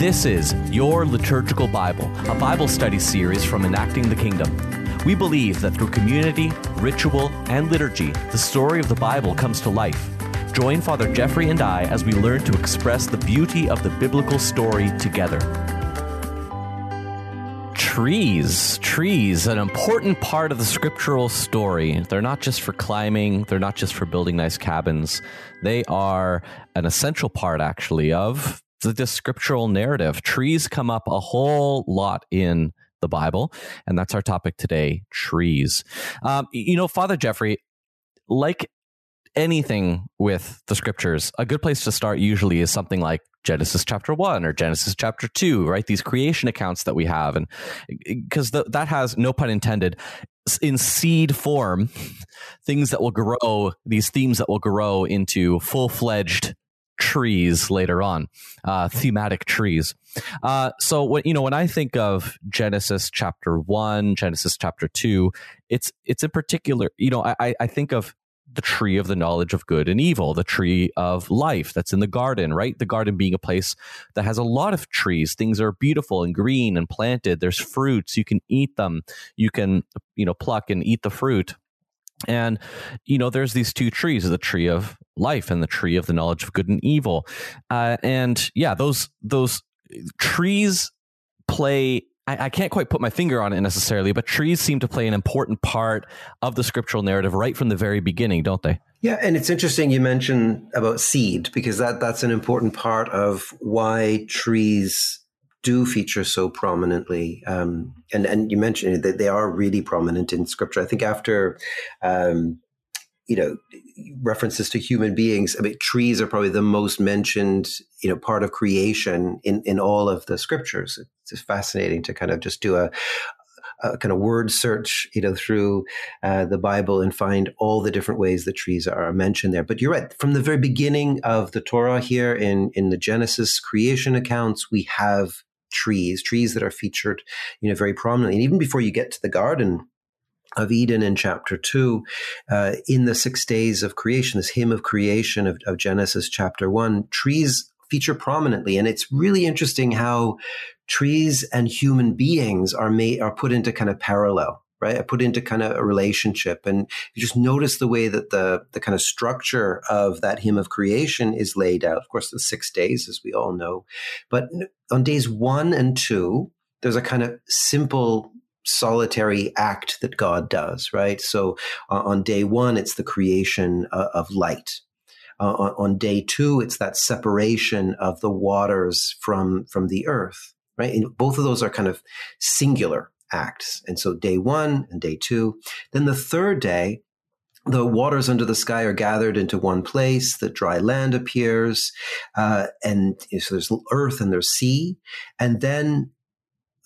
This is Your Liturgical Bible, a Bible study series from Enacting the Kingdom. We believe that through community, ritual, and liturgy, the story of the Bible comes to life. Join Father Geoffrey and I as we learn to express the beauty of the biblical story together. Trees, trees, an important part of the scriptural story. They're not just for climbing, they're not just for building nice cabins. They are an essential part, actually, of the, the scriptural narrative. Trees come up a whole lot in the Bible, and that's our topic today trees. Um, you know, Father Geoffrey, like anything with the scriptures, a good place to start usually is something like Genesis chapter 1 or Genesis chapter 2, right? These creation accounts that we have. And because that has, no pun intended, in seed form, things that will grow, these themes that will grow into full fledged trees later on, uh, thematic trees. Uh, so when you know when I think of Genesis chapter one, Genesis chapter two, it's it's in particular, you know, I, I think of the tree of the knowledge of good and evil, the tree of life that's in the garden, right? The garden being a place that has a lot of trees. Things are beautiful and green and planted. There's fruits. You can eat them. You can, you know, pluck and eat the fruit. And, you know, there's these two trees, the tree of life and the tree of the knowledge of good and evil. Uh, and yeah, those, those trees play I, can't quite put my finger on it necessarily, but trees seem to play an important part of the scriptural narrative right from the very beginning, don't they? Yeah, and it's interesting you mentioned about seed because that that's an important part of why trees do feature so prominently. Um, and and you mentioned that they are really prominent in scripture. I think after um, you know references to human beings i mean trees are probably the most mentioned you know part of creation in in all of the scriptures it's fascinating to kind of just do a, a kind of word search, you know, through uh, the Bible and find all the different ways that trees are mentioned there. But you're right. From the very beginning of the Torah here in in the Genesis creation accounts, we have trees, trees that are featured, you know, very prominently. And even before you get to the garden of Eden in chapter two, uh, in the six days of creation, this hymn of creation of, of Genesis chapter one, trees feature prominently. And it's really interesting how trees and human beings are made, are put into kind of parallel right? I put into kind of a relationship. And you just notice the way that the, the kind of structure of that hymn of creation is laid out. Of course, the six days, as we all know. But on days one and two, there's a kind of simple solitary act that God does, right? So on day one, it's the creation of light. Uh, on, on, day two, it's that separation of the waters from from the earth, right? And both of those are kind of singular acts. And so day one and day two. Then the third day, the waters under the sky are gathered into one place. The dry land appears, uh, and so there's earth and there's sea, and then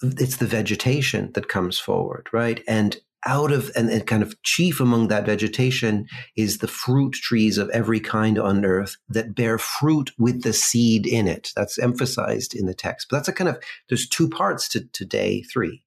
it's the vegetation that comes forward, right? And out of and, and, kind of chief among that vegetation is the fruit trees of every kind on earth that bear fruit with the seed in it. That's emphasized in the text. But that's a kind of there's two parts to, to day three.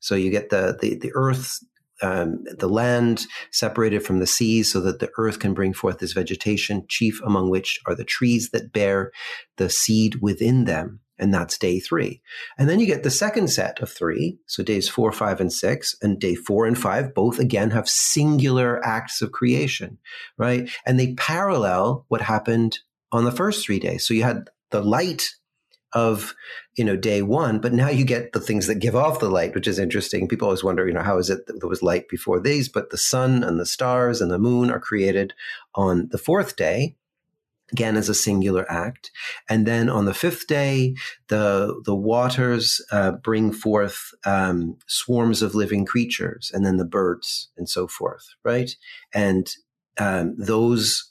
So you get the the, the earth. Um, the land separated from the seas so that the earth can bring forth this vegetation, chief among which are the trees that bear the seed within them and that's day three. And then you get the second set of three. So days four, five, and six, and day four and five both again have singular acts of creation, right? And they parallel what happened on the first three days. So you had the light of you know day one but now you get the things that give off the light which is interesting people always wonder you know how is it that there was light before these but the sun and the stars and the moon are created on the fourth day again as a singular act. And then on the fifth day, the the waters uh, bring forth um, swarms of living creatures, and then the birds and so forth, right? And um, those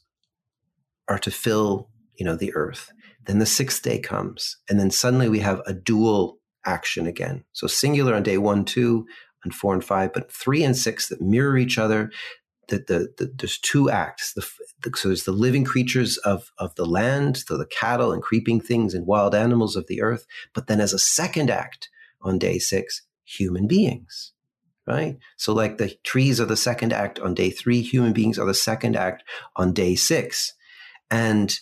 are to fill, you know, the earth. Then the sixth day comes, and then suddenly we have a dual action again. So singular on day one, two, and four and five, but three and six that mirror each other that the, the, there's two acts. The, the, so there's the living creatures of, of the land, so the cattle and creeping things and wild animals of the earth. But then as a second act on day six, human beings, right? So like the trees are the second act on day three, human beings are the second act on day six. And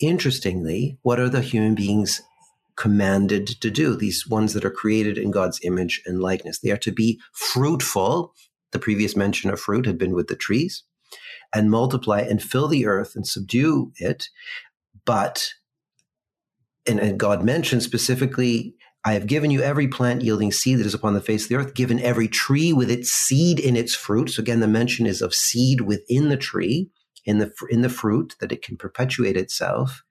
interestingly, what are the human beings commanded to do, these ones that are created in God's image and likeness. They are to be fruitful. The previous mention of fruit had been with the trees and multiply and fill the earth and subdue it. But, and, and God mentioned specifically, I have given you every plant yielding seed that is upon the face of the earth, given every tree with its seed in its fruit. So again, the mention is of seed within the tree, in the in the fruit, that it can perpetuate itself.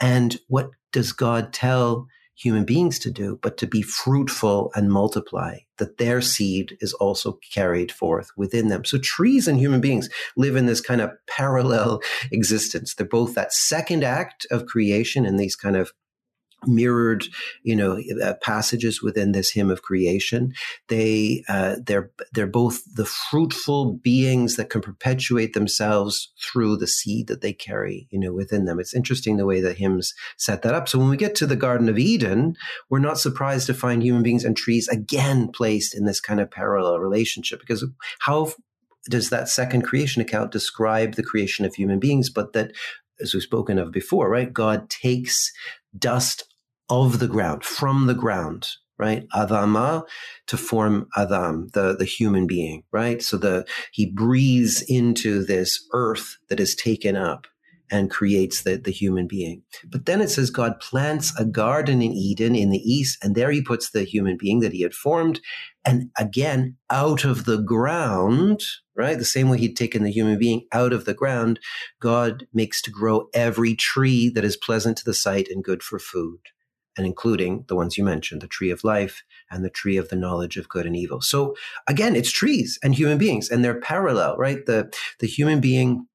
And what does God tell human beings to do, but to be fruitful and multiply, that their seed is also carried forth within them. So trees and human beings live in this kind of parallel existence. They're both that second act of creation and these kind of mirrored, you know, uh, passages within this hymn of creation. They uh, they're they're both the fruitful beings that can perpetuate themselves through the seed that they carry, you know, within them. It's interesting the way the hymns set that up. So when we get to the Garden of Eden, we're not surprised to find human beings and trees again placed in this kind of parallel relationship because how does that second creation account describe the creation of human beings, but that as we've spoken of before, right? God takes dust of the ground, from the ground, right? Adama to form Adam, the, the human being, right? So the, he breathes into this earth that is taken up and creates the, the human being. But then it says God plants a garden in Eden in the east, and there he puts the human being that he had formed. And again, out of the ground, right? The same way he'd taken the human being out of the ground, God makes to grow every tree that is pleasant to the sight and good for food and including the ones you mentioned, the tree of life and the tree of the knowledge of good and evil. So again, it's trees and human beings, and they're parallel, right? The the human being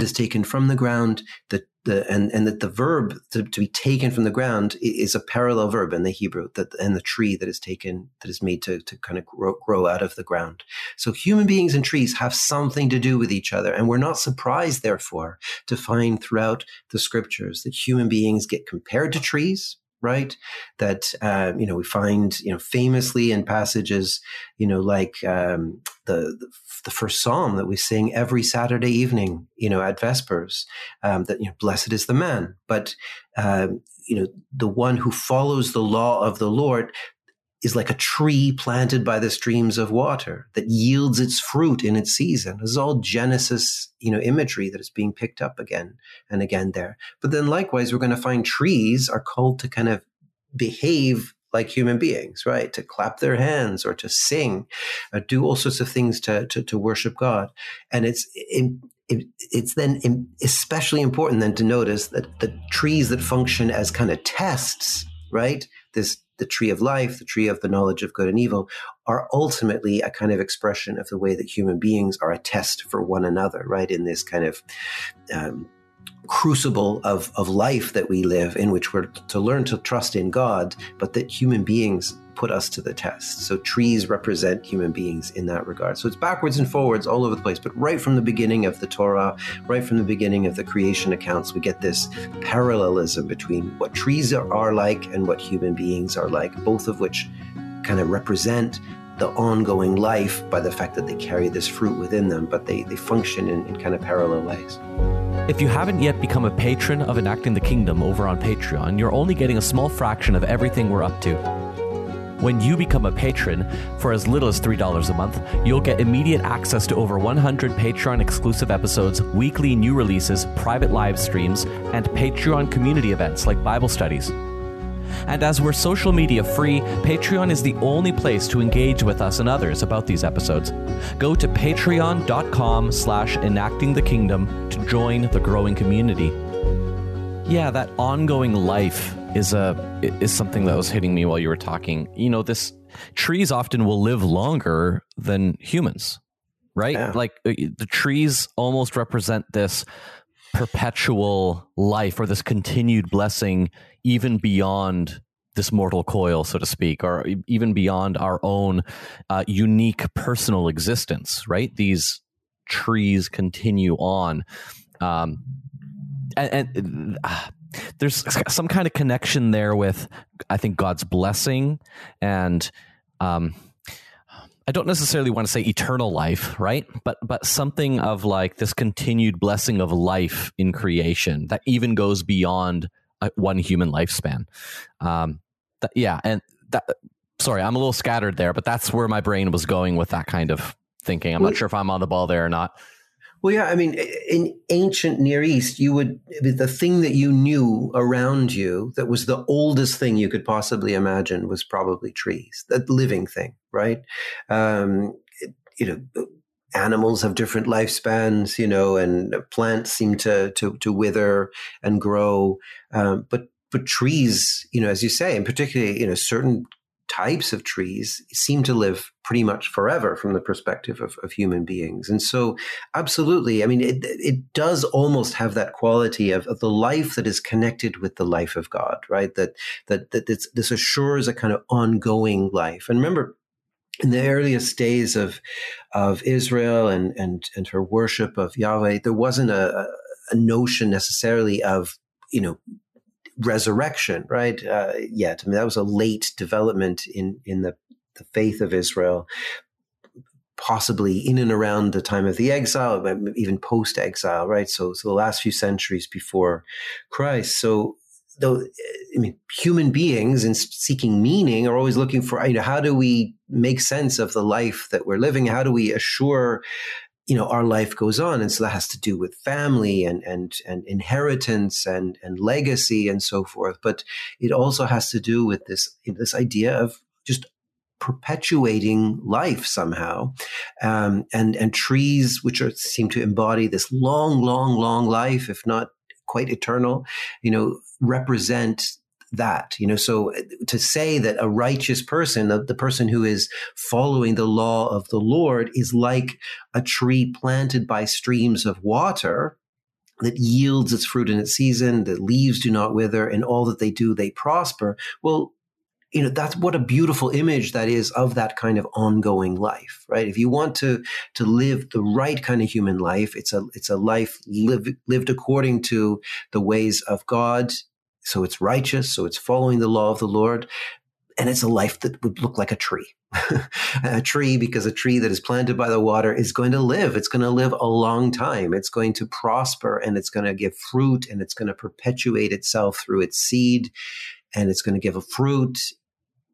is taken from the ground, the the and and that the verb to, to be taken from the ground is a parallel verb in the Hebrew, that and the tree that is taken that is made to to kind of grow, grow out of the ground. So human beings and trees have something to do with each other, and we're not surprised, therefore, to find throughout the scriptures that human beings get compared to trees right? That uh, you know we find you know famously in passages you know like um, the, the first psalm that we sing every Saturday evening, you know at Vespers, um, that you know blessed is the man, but um, you know the one who follows the law of the Lord is like a tree planted by the streams of water that yields its fruit in its season. This is all Genesis, you know, imagery that is being picked up again and again there. But then likewise, we're going to find trees are called to kind of behave like human beings, right? To clap their hands or to sing, or do all sorts of things to, to, to worship God. And it's, it, it's then especially important then to notice that the trees that function as kind of tests, right? This the tree of life, the tree of the knowledge of good and evil, are ultimately a kind of expression of the way that human beings are a test for one another, right? In this kind of um, crucible of, of life that we live in, which we're to learn to trust in God, but that human beings put us to the test. So trees represent human beings in that regard. So it's backwards and forwards all over the place. But right from the beginning of the Torah, right from the beginning of the creation accounts, we get this parallelism between what trees are like and what human beings are like, both of which kind of represent the ongoing life by the fact that they carry this fruit within them, but they, they function in, in kind of parallel ways. If you haven't yet become a patron of Enacting the Kingdom over on Patreon, you're only getting a small fraction of everything we're up to. When you become a patron for as little as $3 a month, you'll get immediate access to over 100 Patreon exclusive episodes, weekly new releases, private live streams, and Patreon community events like Bible studies. And as we're social media free, Patreon is the only place to engage with us and others about these episodes. Go to patreon.com slash enacting the kingdom to join the growing community. Yeah, that ongoing life is a is something that was hitting me while you were talking. You know, this trees often will live longer than humans, right? Yeah. Like uh, the trees almost represent this perpetual life or this continued blessing even beyond this mortal coil, so to speak, or even beyond our own uh, unique personal existence, right? These trees continue on. Um, and, and uh, there's some kind of connection there with I think God's blessing and um, I don't necessarily want to say eternal life, right? But but something of like this continued blessing of life in creation that even goes beyond one human lifespan. Um, th- yeah, and that. Sorry, I'm a little scattered there, but that's where my brain was going with that kind of thinking. I'm not sure if I'm on the ball there or not. Well, yeah, I mean, in ancient Near East, you would the thing that you knew around you that was the oldest thing you could possibly imagine was probably trees, that living thing, right? Um, you know, animals have different lifespans, you know, and plants seem to to, to wither and grow, um, but but trees, you know, as you say, and particularly, you know, certain types of trees seem to live pretty much forever from the perspective of, of human beings. And so, absolutely, I mean, it, it does almost have that quality of, of, the life that is connected with the life of God, right? That, that, that this, this assures a kind of ongoing life. And remember, in the earliest days of of Israel and and and her worship of Yahweh, there wasn't a, a notion necessarily of you know resurrection, right? Uh, yet, I mean, that was a late development in in the the faith of Israel, possibly in and around the time of the exile, even post exile, right? So, so the last few centuries before Christ. So, though, I mean, human beings in seeking meaning are always looking for, you know, how do we make sense of the life that we're living? How do we assure you know our life goes on. And so that has to do with family and and and inheritance and and legacy and so forth. But it also has to do with this this idea of just perpetuating life somehow. Um, and and trees which are, seem to embody this long long long life if not quite eternal you know represent that you know? So to say that a righteous person the, the person who is following the law of the lord is like a tree planted by streams of water that yields its fruit in its season the leaves do not wither and all that they do they prosper. Well you know that's what a beautiful image that is of that kind of ongoing life right? If you want to to live the right kind of human life it's a it's a life live, lived according to the ways of god so it's righteous. So it's following the law of the Lord. And it's a life that would look like a tree. a tree, because a tree that is planted by the water is going to live. It's going to live a long time. It's going to prosper and it's going to give fruit and it's going to perpetuate itself through its seed and it's going to give a fruit.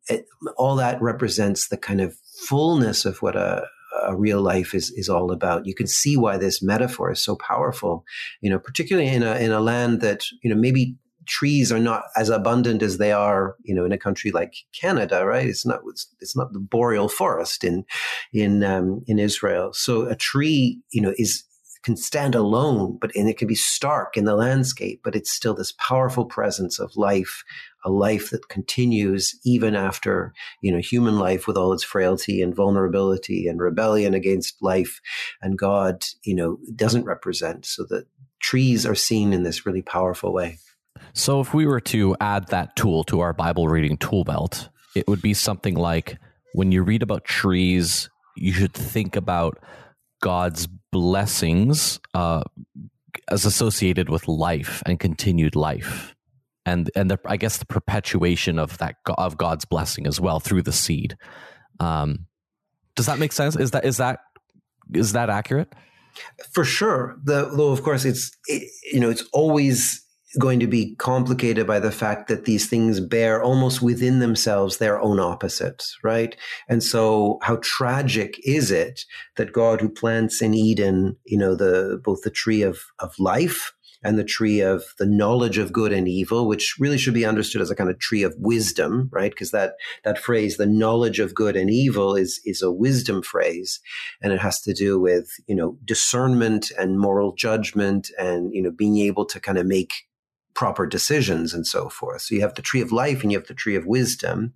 It, all that represents the kind of fullness of what a, a real life is is all about. You can see why this metaphor is so powerful. You know, particularly in a in a land that you know maybe trees are not as abundant as they are, you know, in a country like Canada, right? It's not it's, it's not the boreal forest in in um, in Israel. So a tree, you know, is can stand alone, but and it can be stark in the landscape, but it's still this powerful presence of life, a life that continues even after you know human life with all its frailty and vulnerability and rebellion against life and God, you know, doesn't represent. So that trees are seen in this really powerful way. So, if we were to add that tool to our Bible reading tool belt, it would be something like when you read about trees, you should think about God's blessings uh, as associated with life and continued life, and and the, I guess the perpetuation of that of God's blessing as well through the seed. Um, does that make sense? Is that is that is that accurate? For sure. The, though, of course, it's it, you know it's always going to be complicated by the fact that these things bear almost within themselves their own opposites, right? And so how tragic is it that God who plants in Eden, you know, the both the tree of, of life and the tree of the knowledge of good and evil, which really should be understood as a kind of tree of wisdom, right? Because that that phrase, the knowledge of good and evil, is is a wisdom phrase, and it has to do with you know discernment and moral judgment, and you know being able to kind of make proper decisions and so forth. So you have the tree of life and you have the tree of wisdom.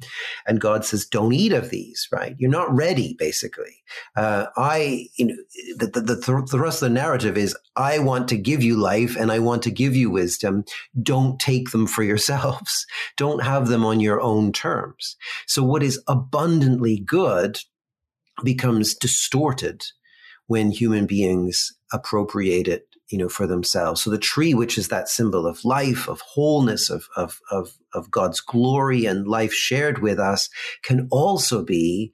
And God says, don't eat of these, right? You're not ready, basically. Uh, I, you know, the, the, the, the rest of the narrative is, I want to give you life and I want to give you wisdom. Don't take them for yourselves. Don't have them on your own terms. So what is abundantly good becomes distorted when human beings appropriate it you know, for themselves. So the tree, which is that symbol of life, of wholeness, of, of, of, of God's glory and life shared with us, can also be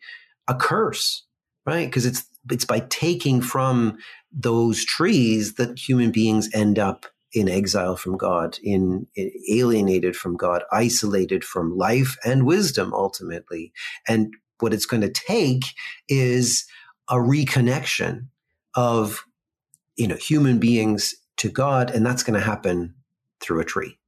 a curse, right? Because it's, it's by taking from those trees that human beings end up in exile from God, in, in, alienated from God, isolated from life and wisdom ultimately. And what it's going to take is a reconnection of you know human beings to God, and that's going to happen through a tree.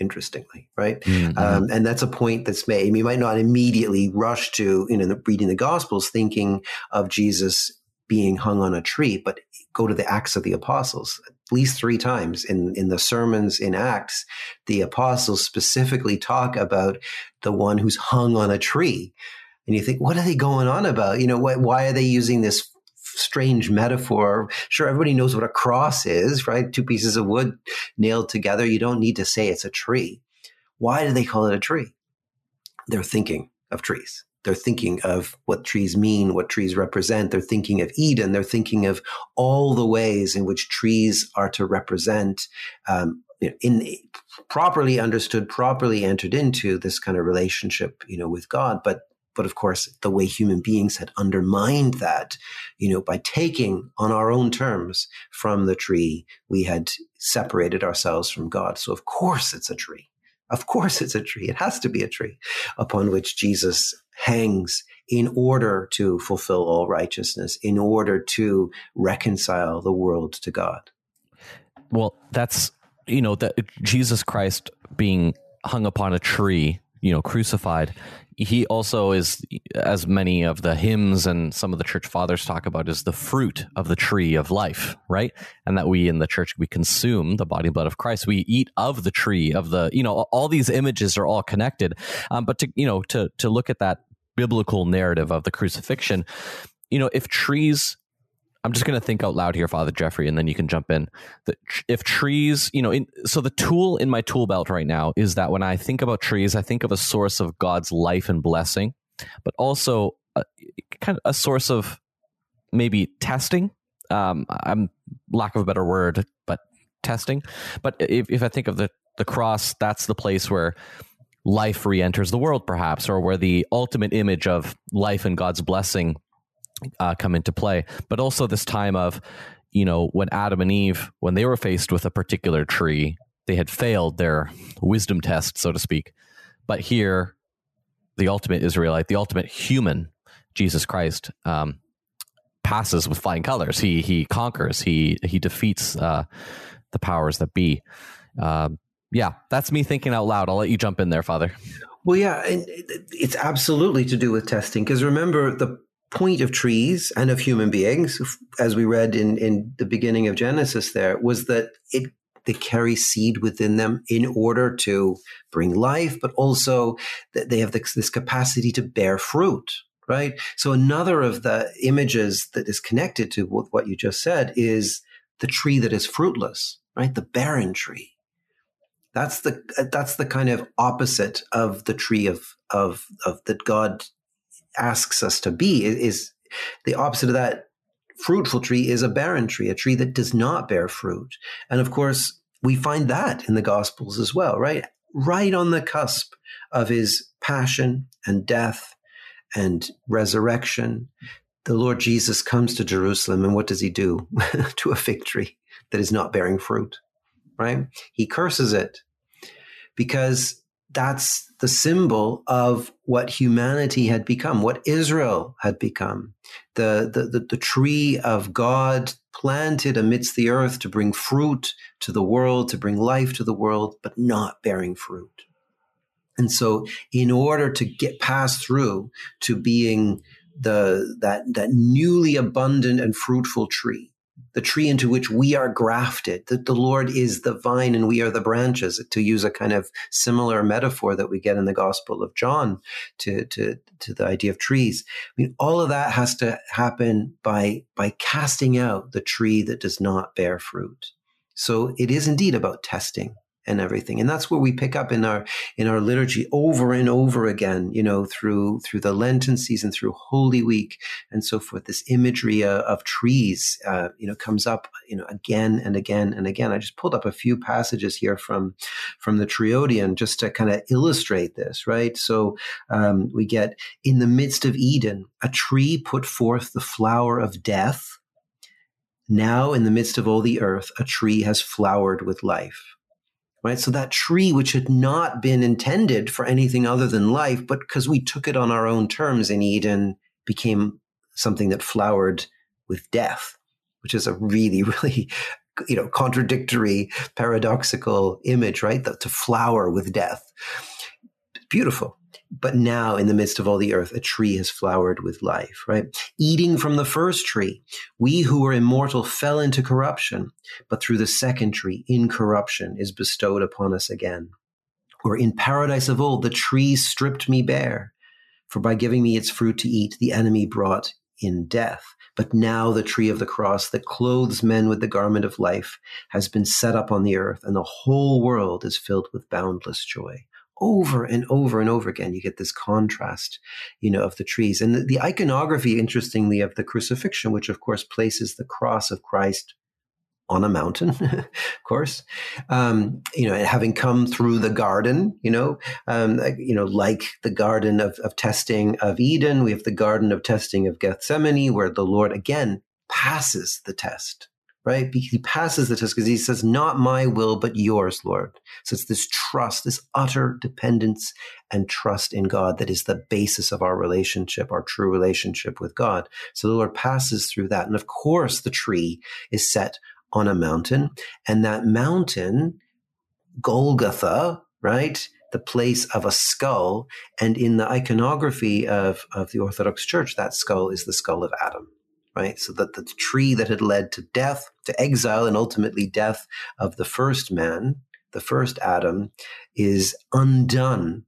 Interestingly, right? Mm-hmm. Um, and that's a point that's made. You might not immediately rush to, you know, reading the Gospels, thinking of Jesus being hung on a tree, but go to the Acts of the Apostles. At least three times in, in the sermons in Acts, the apostles specifically talk about the one who's hung on a tree. And you think, what are they going on about? You know, why, why are they using this strange metaphor. Sure, everybody knows what a cross is, right? Two pieces of wood nailed together. You don't need to say it's a tree. Why do they call it a tree? They're thinking of trees. They're thinking of what trees mean, what trees represent. They're thinking of Eden. They're thinking of all the ways in which trees are to represent, um, in properly understood, properly entered into this kind of relationship, you know, with God. But but of course, the way human beings had undermined that, you know, by taking on our own terms from the tree, we had separated ourselves from God. So of course it's a tree. Of course it's a tree. It has to be a tree upon which Jesus hangs in order to fulfill all righteousness, in order to reconcile the world to God. Well, that's, you know, that Jesus Christ being hung upon a tree, you know, crucified he also is, as many of the hymns and some of the church fathers talk about, is the fruit of the tree of life, right? And that we in the church, we consume the body and blood of Christ. We eat of the tree of the, you know, all these images are all connected. Um, but to, you know, to, to look at that biblical narrative of the crucifixion, you know, if trees I'm just going to think out loud here, Father Geoffrey, and then you can jump in. That if trees, you know, in, so the tool in my tool belt right now is that when I think about trees, I think of a source of God's life and blessing, but also a, kind of a source of maybe testing. Um, I'm lack of a better word, but testing. But if, if I think of the the cross, that's the place where life re-enters the world, perhaps, or where the ultimate image of life and God's blessing uh, come into play, but also this time of, you know, when Adam and Eve, when they were faced with a particular tree, they had failed their wisdom test, so to speak. But here, the ultimate Israelite, the ultimate human, Jesus Christ, um, passes with flying colors. He he conquers. He he defeats uh, the powers that be. Uh, yeah, that's me thinking out loud. I'll let you jump in there, Father. Well, yeah, and it's absolutely to do with testing because remember the point of trees and of human beings, as we read in, in the beginning of Genesis, there was that it they carry seed within them in order to bring life, but also that they have this, this capacity to bear fruit. Right. So another of the images that is connected to what you just said is the tree that is fruitless, right? The barren tree. That's the uh, that's the kind of opposite of the tree of of of that God asks us to be is the opposite of that fruitful tree is a barren tree, a tree that does not bear fruit. And of course, we find that in the Gospels as well, right? Right on the cusp of his passion and death and resurrection, the Lord Jesus comes to Jerusalem, and what does he do to a fig tree that is not bearing fruit? Right? He curses it because that's the symbol of what humanity had become, what Israel had become. The, the, the, the, tree of God planted amidst the earth to bring fruit to the world, to bring life to the world, but not bearing fruit. And so, in order to get past through to being the that that newly abundant and fruitful tree, the tree into which we are grafted, that the Lord is the vine and we are the branches, to use a kind of similar metaphor that we get in the Gospel of John to, to, to the idea of trees. I mean, all of that has to happen by, by casting out the tree that does not bear fruit. So it is indeed about testing and everything. And that's where we pick up in our in our liturgy over and over again you know through through the lenten season through holy week and so forth. This imagery uh, of trees uh, you know comes up you know again and again and again. I just pulled up a few passages here from from the triodion just to kind of illustrate this right? So um, we get in the midst of eden a tree put forth the flower of death. Now, in the midst of all the earth, a tree has flowered with life. Right? So that tree, which had not been intended for anything other than life, but because we took it on our own terms in Eden, became something that flowered with death, which is a really, really you know contradictory paradoxical image right? The, to flower with death. Beautiful but now in the midst of all the earth a tree has flowered with life right? Eating from the first tree we who were immortal fell into corruption but through the second tree incorruption is bestowed upon us again. Or in paradise of old the tree stripped me bare for by giving me its fruit to eat the enemy brought in death. But now the tree of the cross that clothes men with the garment of life has been set up on the earth, and the whole world is filled with boundless joy. Over and over and over again, you get this contrast, you know, of the trees and the, the iconography, interestingly, of the crucifixion, which of course places the cross of Christ on a mountain, of course. Um, you know, having come through the garden, you know, um, you know, like the garden of, of testing of Eden, we have the garden of testing of Gethsemane, where the Lord again passes the test. Right? He passes the test because he says, Not my will, but yours, Lord. So it's this trust, this utter dependence and trust in God that is the basis of our relationship, our true relationship with God. So the Lord passes through that. And of course, the tree is set on a mountain. And that mountain, Golgotha, right? The place of a skull. And in the iconography of, of the Orthodox Church, that skull is the skull of Adam, right? So that the tree that had led to death, to exile, and ultimately death of the first man, the first Adam, is undone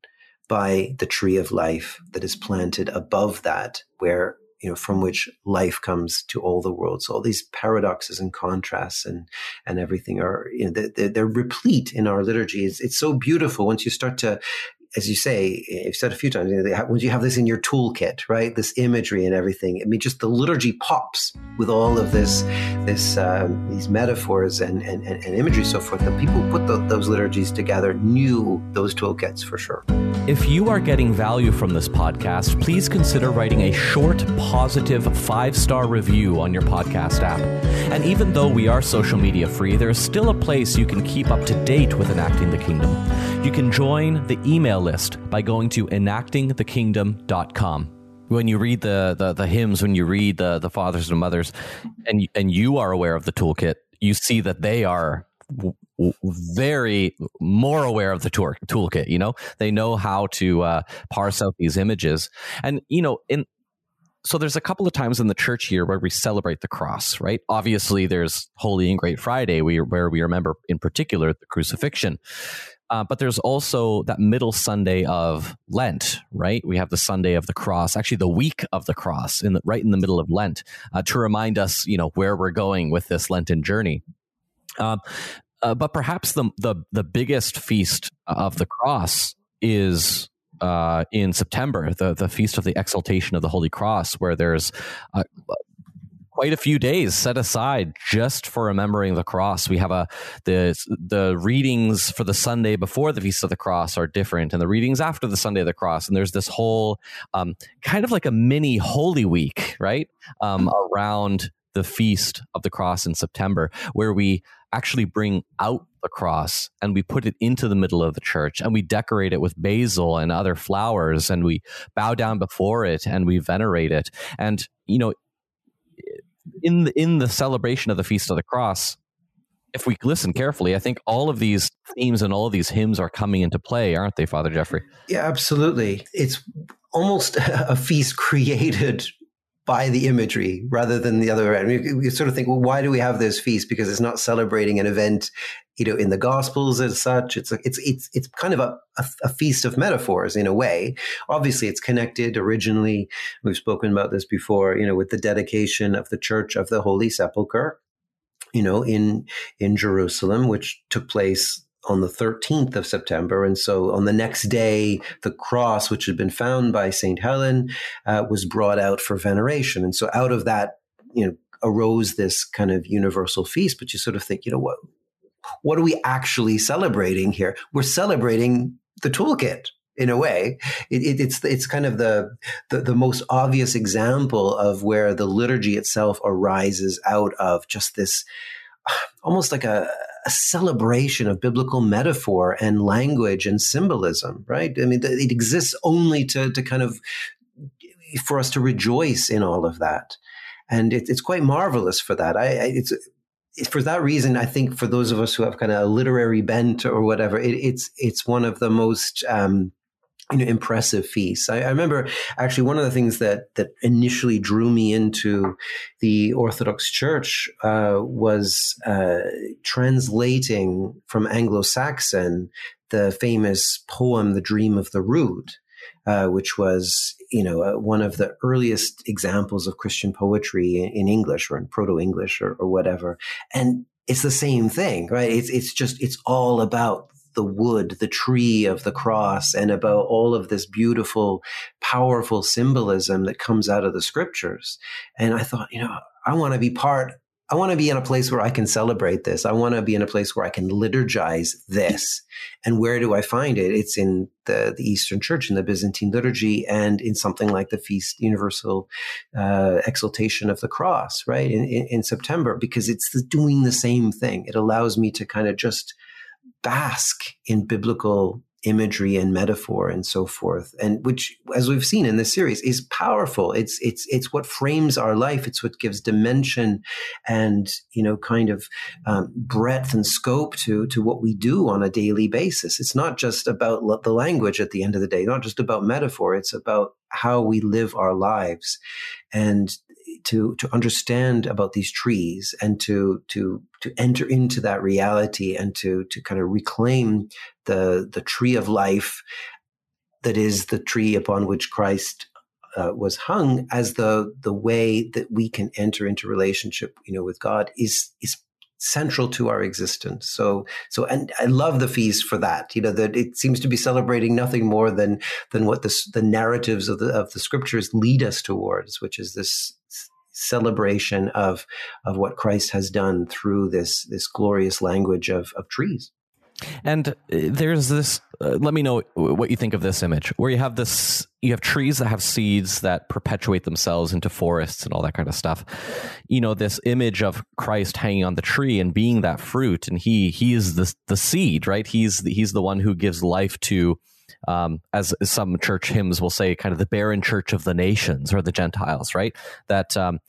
by the tree of life that is planted above that, where you know, from which life comes to all the world. So all these paradoxes and contrasts and and everything are you know they're, they're replete in our liturgy. It's, it's so beautiful once you start to as you say, you've said a few times, once you have this in your toolkit, right, this imagery and everything, I mean, just the liturgy pops with all of this, this, um, these metaphors and, and, and, imagery, so forth. The people who put the, those liturgies together knew those toolkits for sure. If you are getting value from this podcast, please consider writing a short, positive five star review on your podcast app. And even though we are social media free, there is still a place you can keep up to date with enacting the kingdom. You can join the email list by going to enactingthekingdom.com. When you read the, the, the hymns, when you read the, the fathers and mothers, and, and you are aware of the toolkit, you see that they are very more aware of the tool, toolkit you know they know how to uh, parse out these images and you know in so there's a couple of times in the church year where we celebrate the cross right obviously there's holy and great friday where we remember in particular the crucifixion uh, but there's also that middle Sunday of Lent, right? We have the Sunday of the Cross, actually the week of the Cross, in the, right in the middle of Lent, uh, to remind us, you know, where we're going with this Lenten journey. Um, uh, but perhaps the, the the biggest feast of the Cross is uh, in September, the the feast of the Exaltation of the Holy Cross, where there's quite a few days set aside just for remembering the cross. We have a the the readings for the Sunday before the Feast of the Cross are different, and the readings after the Sunday of the Cross. And there's this whole um, kind of like a mini Holy Week, right, um, around the Feast of the Cross in September, where we actually bring out the cross and we put it into the middle of the church and we decorate it with basil and other flowers and we bow down before it and we venerate it and you know in the, in the celebration of the Feast of the Cross, if we listen carefully, I think all of these themes and all of these hymns are coming into play, aren't they, Father Geoffrey? Yeah, absolutely. It's almost a feast created by the imagery rather than the other way around. You, you sort of think, well, why do we have those feasts? Because it's not celebrating an event, you know, in the Gospels as such. It's a, it's it's it's kind of a, a, a, feast of metaphors in a way. Obviously, it's connected originally. We've spoken about this before, you know, with the dedication of the Church of the Holy Sepulchre, you know, in in Jerusalem, which took place on the 13th of September. And so on the next day, the cross, which had been found by St. Helen, uh, was brought out for veneration. And so out of that, you know, arose this kind of universal feast. But you sort of think, you know, what, what are we actually celebrating here? We're celebrating the toolkit, in a way. It, it, it's it's kind of the, the, the most obvious example of where the liturgy itself arises out of just this almost like a, a celebration of biblical metaphor and language and symbolism, right? I mean, it exists only to to kind of for us to rejoice in all of that, and it, it's quite marvelous for that. I, it's for that reason, I think for those of us who have kind of a literary bent or whatever, it, it's it's one of the most um, you know, impressive feasts. I, I, remember actually one of the things that that initially drew me into the Orthodox Church uh, was uh, translating from Anglo-Saxon the famous poem "The Dream of the Rood." Uh, which was, you know, uh, one of the earliest examples of Christian poetry in, in English or in Proto English or, or, whatever. And it's the same thing, right? It's it's just it's all about the wood, the tree of the cross, and about all of this beautiful, powerful symbolism that comes out of the scriptures. And I thought, you know, I want to be part I want to be in a place where I can celebrate this. I want to be in a place where I can liturgize this. And where do I find it? It's in the, the Eastern Church, in the Byzantine liturgy, and in something like the Feast Universal uh, Exaltation of the Cross, right? In, in, in September, because it's doing the same thing. It allows me to kind of just bask in biblical imagery and metaphor and so forth and which as we've seen in this series is powerful. It's it's it's what frames our life. It's what gives dimension and you know kind of um, breadth and scope to to what we do on a daily basis. It's not just about the language at the end of the day not just about metaphor. It's about how we live our lives. And to to understand about these trees and to to to enter into that reality and to to kind of reclaim the the tree of life that is the tree upon which Christ uh, was hung as the the way that we can enter into relationship you know with God is is central to our existence. So so and i love the feast for that you know that it seems to be celebrating nothing more than than what the the narratives of the of the scriptures lead us towards which is this celebration of of what Christ has done through this this glorious language of of trees. And uh, there's this. Uh, let me know what you think of this image, where you have this. You have trees that have seeds that perpetuate themselves into forests and all that kind of stuff. You know, this image of Christ hanging on the tree and being that fruit, and he he is the the seed, right? He's the, he's the one who gives life to um, as some church hymns will say, kind of the barren church of the nations or the Gentiles, right? That um,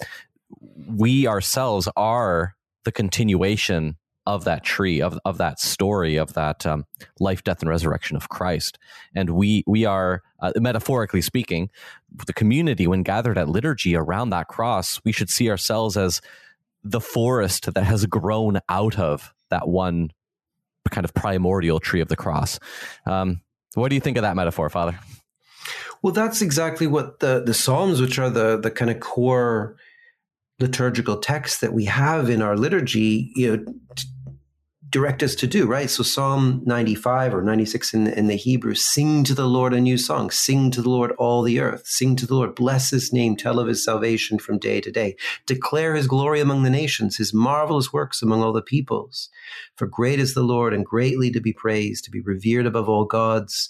we ourselves are the continuation of that tree, of, of that story, of that um, life, death, and resurrection of Christ. And we, we are, uh, metaphorically speaking, the community, when gathered at liturgy around that cross, we should see ourselves as the forest that has grown out of that one kind of primordial tree of the cross. Um, what do you think of that metaphor, Father? Well, that's exactly what the the Psalms, which are the the kind of core liturgical texts that we have in our liturgy, you know, direct us to do, right? So Psalm 95 or 96 in the, in the Hebrew, sing to the Lord a new song, sing to the Lord all the earth, sing to the Lord, bless his name, tell of his salvation from day to day, declare his glory among the nations, his marvelous works among all the peoples. For great is the Lord and greatly to be praised, to be revered above all gods.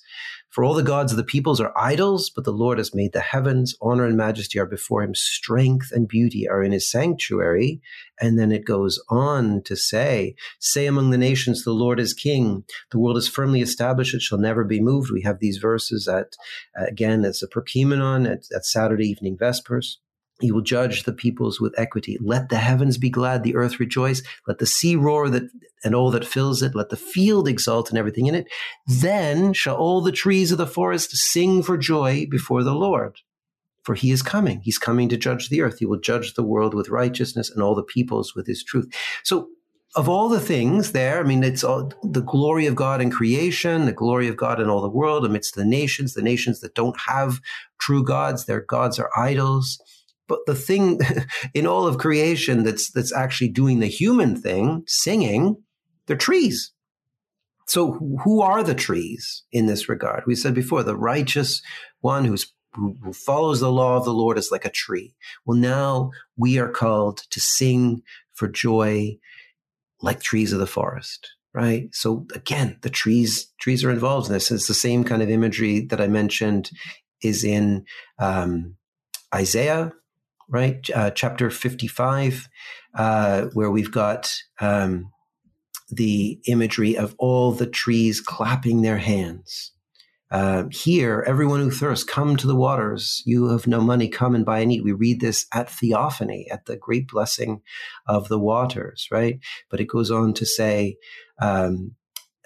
For all the gods of the peoples are idols, but the Lord has made the heavens. Honor and majesty are before him. Strength and beauty are in his sanctuary. And then it goes on to say, Say among the nations, the Lord is king. The world is firmly established. It shall never be moved. We have these verses at, again, it's a Prokeimenon at, at Saturday evening Vespers. He will judge the peoples with equity. Let the heavens be glad, the earth rejoice. Let the sea roar that, and all that fills it. Let the field exult and everything in it. Then shall all the trees of the forest sing for joy before the Lord. For he is coming. He's coming to judge the earth. He will judge the world with righteousness and all the peoples with his truth. So of all the things there, I mean, it's all the glory of God in creation, the glory of God in all the world amidst the nations, the nations that don't have true gods, their gods are idols but the thing in all of creation that's that's actually doing the human thing, singing, they're trees. So who are the trees in this regard? We said before, the righteous one who's who follows the law of the Lord is like a tree. Well, now we are called to sing for joy like trees of the forest right? So again, the trees trees are involved in this. It's the same kind of imagery that I mentioned is in um, Isaiah, right? Uh, chapter fifty five, uh, where we've got um, the imagery of all the trees clapping their hands. Uh, here, everyone who thirsts, come to the waters. You have no money, come and buy and eat. We read this at Theophany, at the great blessing of the waters, right? But it goes on to say um,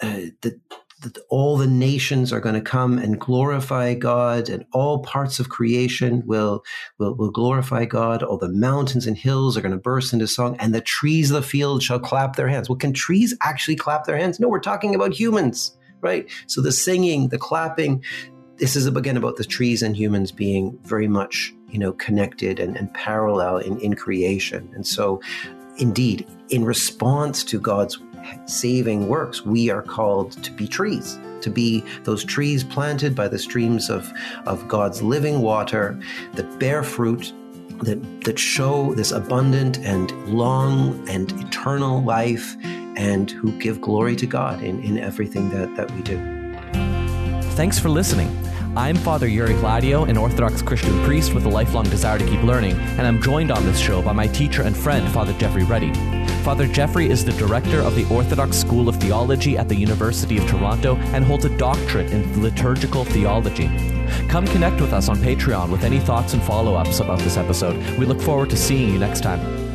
uh, that, that all the nations are going to come and glorify God, and all parts of creation will, will, will glorify God. All the mountains and hills are going to burst into song, and the trees of the field shall clap their hands. Well, can trees actually clap their hands? No, we're talking about humans right? So the singing, the clapping, this is again about the trees and humans being very much, you know, connected and, and parallel in, in creation. And so, indeed, in response to God's saving works, we are called to be trees, to be those trees planted by the streams of, of God's living water that bear fruit, that, that show this abundant and long and eternal life and who give glory to God in, in everything that, that we do. Thanks for listening. I'm Father Yuri Gladio, an Orthodox Christian priest with a lifelong desire to keep learning, and I'm joined on this show by my teacher and friend, Father Geoffrey Ready. Father Geoffrey is the director of the Orthodox School of Theology at the University of Toronto and holds a doctorate in liturgical theology. Come connect with us on Patreon with any thoughts and follow ups about this episode. We look forward to seeing you next time.